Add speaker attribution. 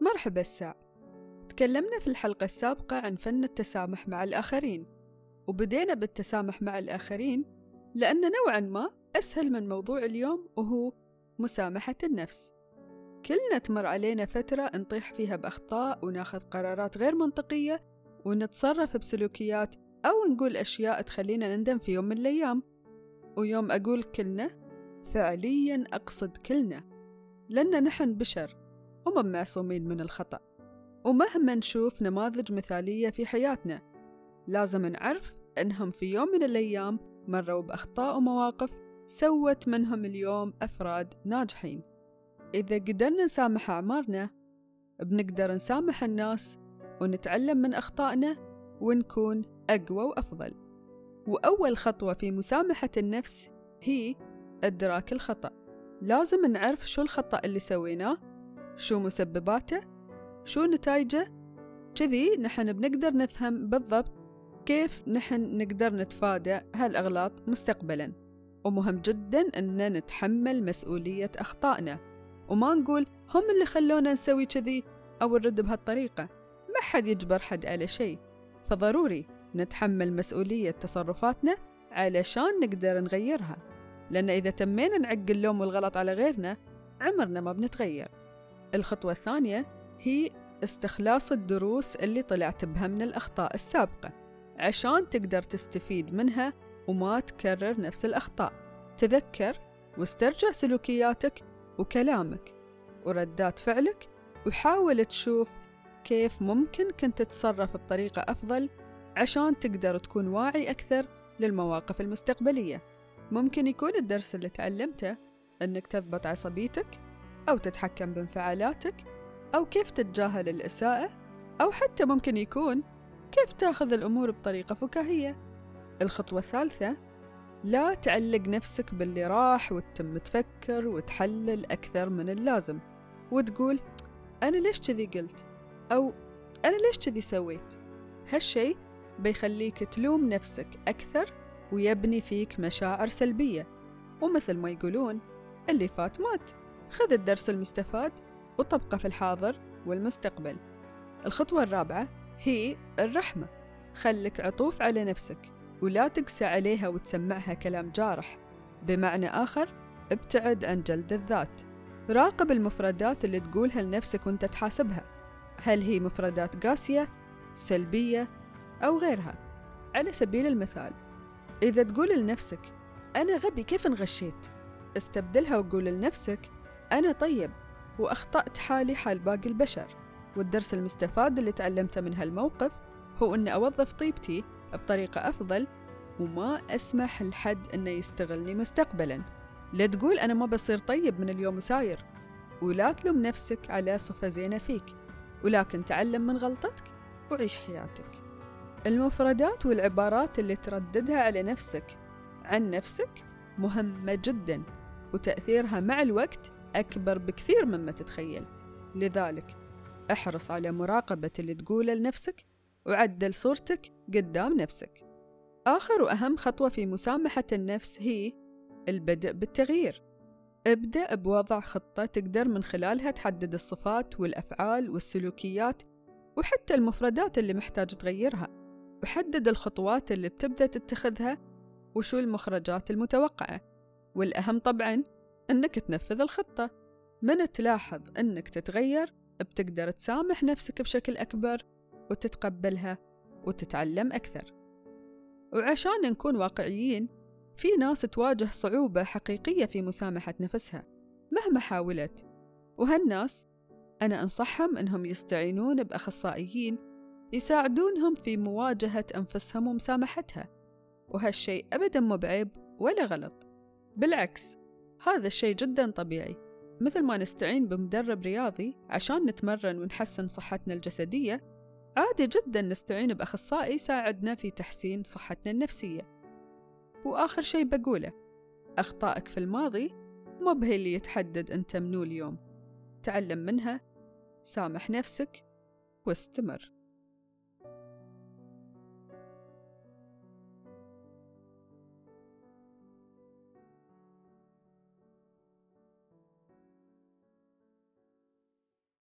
Speaker 1: مرحبا الساع تكلمنا في الحلقة السابقة عن فن التسامح مع الآخرين وبدينا بالتسامح مع الآخرين لأنه نوعا ما أسهل من موضوع اليوم وهو مسامحة النفس. كلنا تمر علينا فترة نطيح فيها بأخطاء وناخذ قرارات غير منطقية ونتصرف بسلوكيات أو نقول أشياء تخلينا نندم في يوم من الأيام. ويوم أقول كلنا فعليا أقصد كلنا لأن نحن بشر. وما معصومين من الخطأ. ومهما نشوف نماذج مثالية في حياتنا لازم نعرف أنهم في يوم من الأيام مروا بأخطاء ومواقف سوت منهم اليوم أفراد ناجحين. إذا قدرنا نسامح أعمارنا بنقدر نسامح الناس ونتعلم من أخطائنا ونكون أقوى وأفضل. وأول خطوة في مسامحة النفس هي إدراك الخطأ. لازم نعرف شو الخطأ اللي سويناه شو مسبباته؟ شو نتائجه؟ كذي نحن بنقدر نفهم بالضبط كيف نحن نقدر نتفادى هالأغلاط مستقبلا. ومهم جدا أن نتحمل مسؤولية أخطائنا. وما نقول هم اللي خلونا نسوي كذي أو نرد بهالطريقة. ما حد يجبر حد على شيء. فضروري نتحمل مسؤولية تصرفاتنا علشان نقدر نغيرها. لأن إذا تمينا نعق اللوم والغلط على غيرنا عمرنا ما بنتغير. الخطوة الثانية هي استخلاص الدروس اللي طلعت بها من الأخطاء السابقة عشان تقدر تستفيد منها وما تكرر نفس الأخطاء. تذكر واسترجع سلوكياتك وكلامك وردات فعلك وحاول تشوف كيف ممكن كنت تتصرف بطريقة أفضل عشان تقدر تكون واعي أكثر للمواقف المستقبلية. ممكن يكون الدرس اللي تعلمته أنك تضبط عصبيتك أو تتحكم بانفعالاتك أو كيف تتجاهل الإساءة أو حتى ممكن يكون كيف تأخذ الأمور بطريقة فكاهية. الخطوة الثالثة لا تعلق نفسك باللي راح وتتم تفكر وتحلل أكثر من اللازم وتقول أنا ليش كذي قلت؟ أو أنا ليش كذي سويت؟ هالشي بيخليك تلوم نفسك أكثر ويبني فيك مشاعر سلبية ومثل ما يقولون اللي فات مات. خذ الدرس المستفاد وطبقه في الحاضر والمستقبل. الخطوة الرابعة هي الرحمة. خلك عطوف على نفسك ولا تقسى عليها وتسمعها كلام جارح. بمعنى آخر ابتعد عن جلد الذات. راقب المفردات اللي تقولها لنفسك وانت تحاسبها. هل هي مفردات قاسية سلبية أو غيرها؟ على سبيل المثال إذا تقول لنفسك أنا غبي كيف انغشيت؟ استبدلها وقول لنفسك أنا طيب وأخطأت حالي حال باقي البشر والدرس المستفاد اللي تعلمته من هالموقف هو أن أوظف طيبتي بطريقة أفضل وما أسمح لحد أنه يستغلني مستقبلا. لا تقول أنا ما بصير طيب من اليوم وساير ولا تلوم نفسك على صفة زينة فيك ولكن تعلم من غلطتك وعيش حياتك. المفردات والعبارات اللي ترددها على نفسك عن نفسك مهمة جدا وتأثيرها مع الوقت أكبر بكثير مما تتخيل. لذلك احرص على مراقبة اللي تقوله لنفسك وعدل صورتك قدام نفسك. آخر وأهم خطوة في مسامحة النفس هي البدء بالتغيير. ابدأ بوضع خطة تقدر من خلالها تحدد الصفات والأفعال والسلوكيات وحتى المفردات اللي محتاج تغيرها. وحدد الخطوات اللي بتبدأ تتخذها وشو المخرجات المتوقعة. والأهم طبعاً أنك تنفذ الخطة. من تلاحظ أنك تتغير بتقدر تسامح نفسك بشكل أكبر وتتقبلها وتتعلم أكثر. وعشان نكون واقعيين في ناس تواجه صعوبة حقيقية في مسامحة نفسها مهما حاولت. وهالناس أنا أنصحهم أنهم يستعينون بأخصائيين يساعدونهم في مواجهة أنفسهم ومسامحتها. وهالشيء أبدا مو بعيب ولا غلط. بالعكس هذا الشيء جدا طبيعي. مثل ما نستعين بمدرب رياضي عشان نتمرن ونحسن صحتنا الجسدية عادي جدا نستعين بأخصائي يساعدنا في تحسين صحتنا النفسية. وآخر شيء بقوله أخطائك في الماضي مو بهي اللي يتحدد أنت منو اليوم. تعلم منها سامح نفسك واستمر.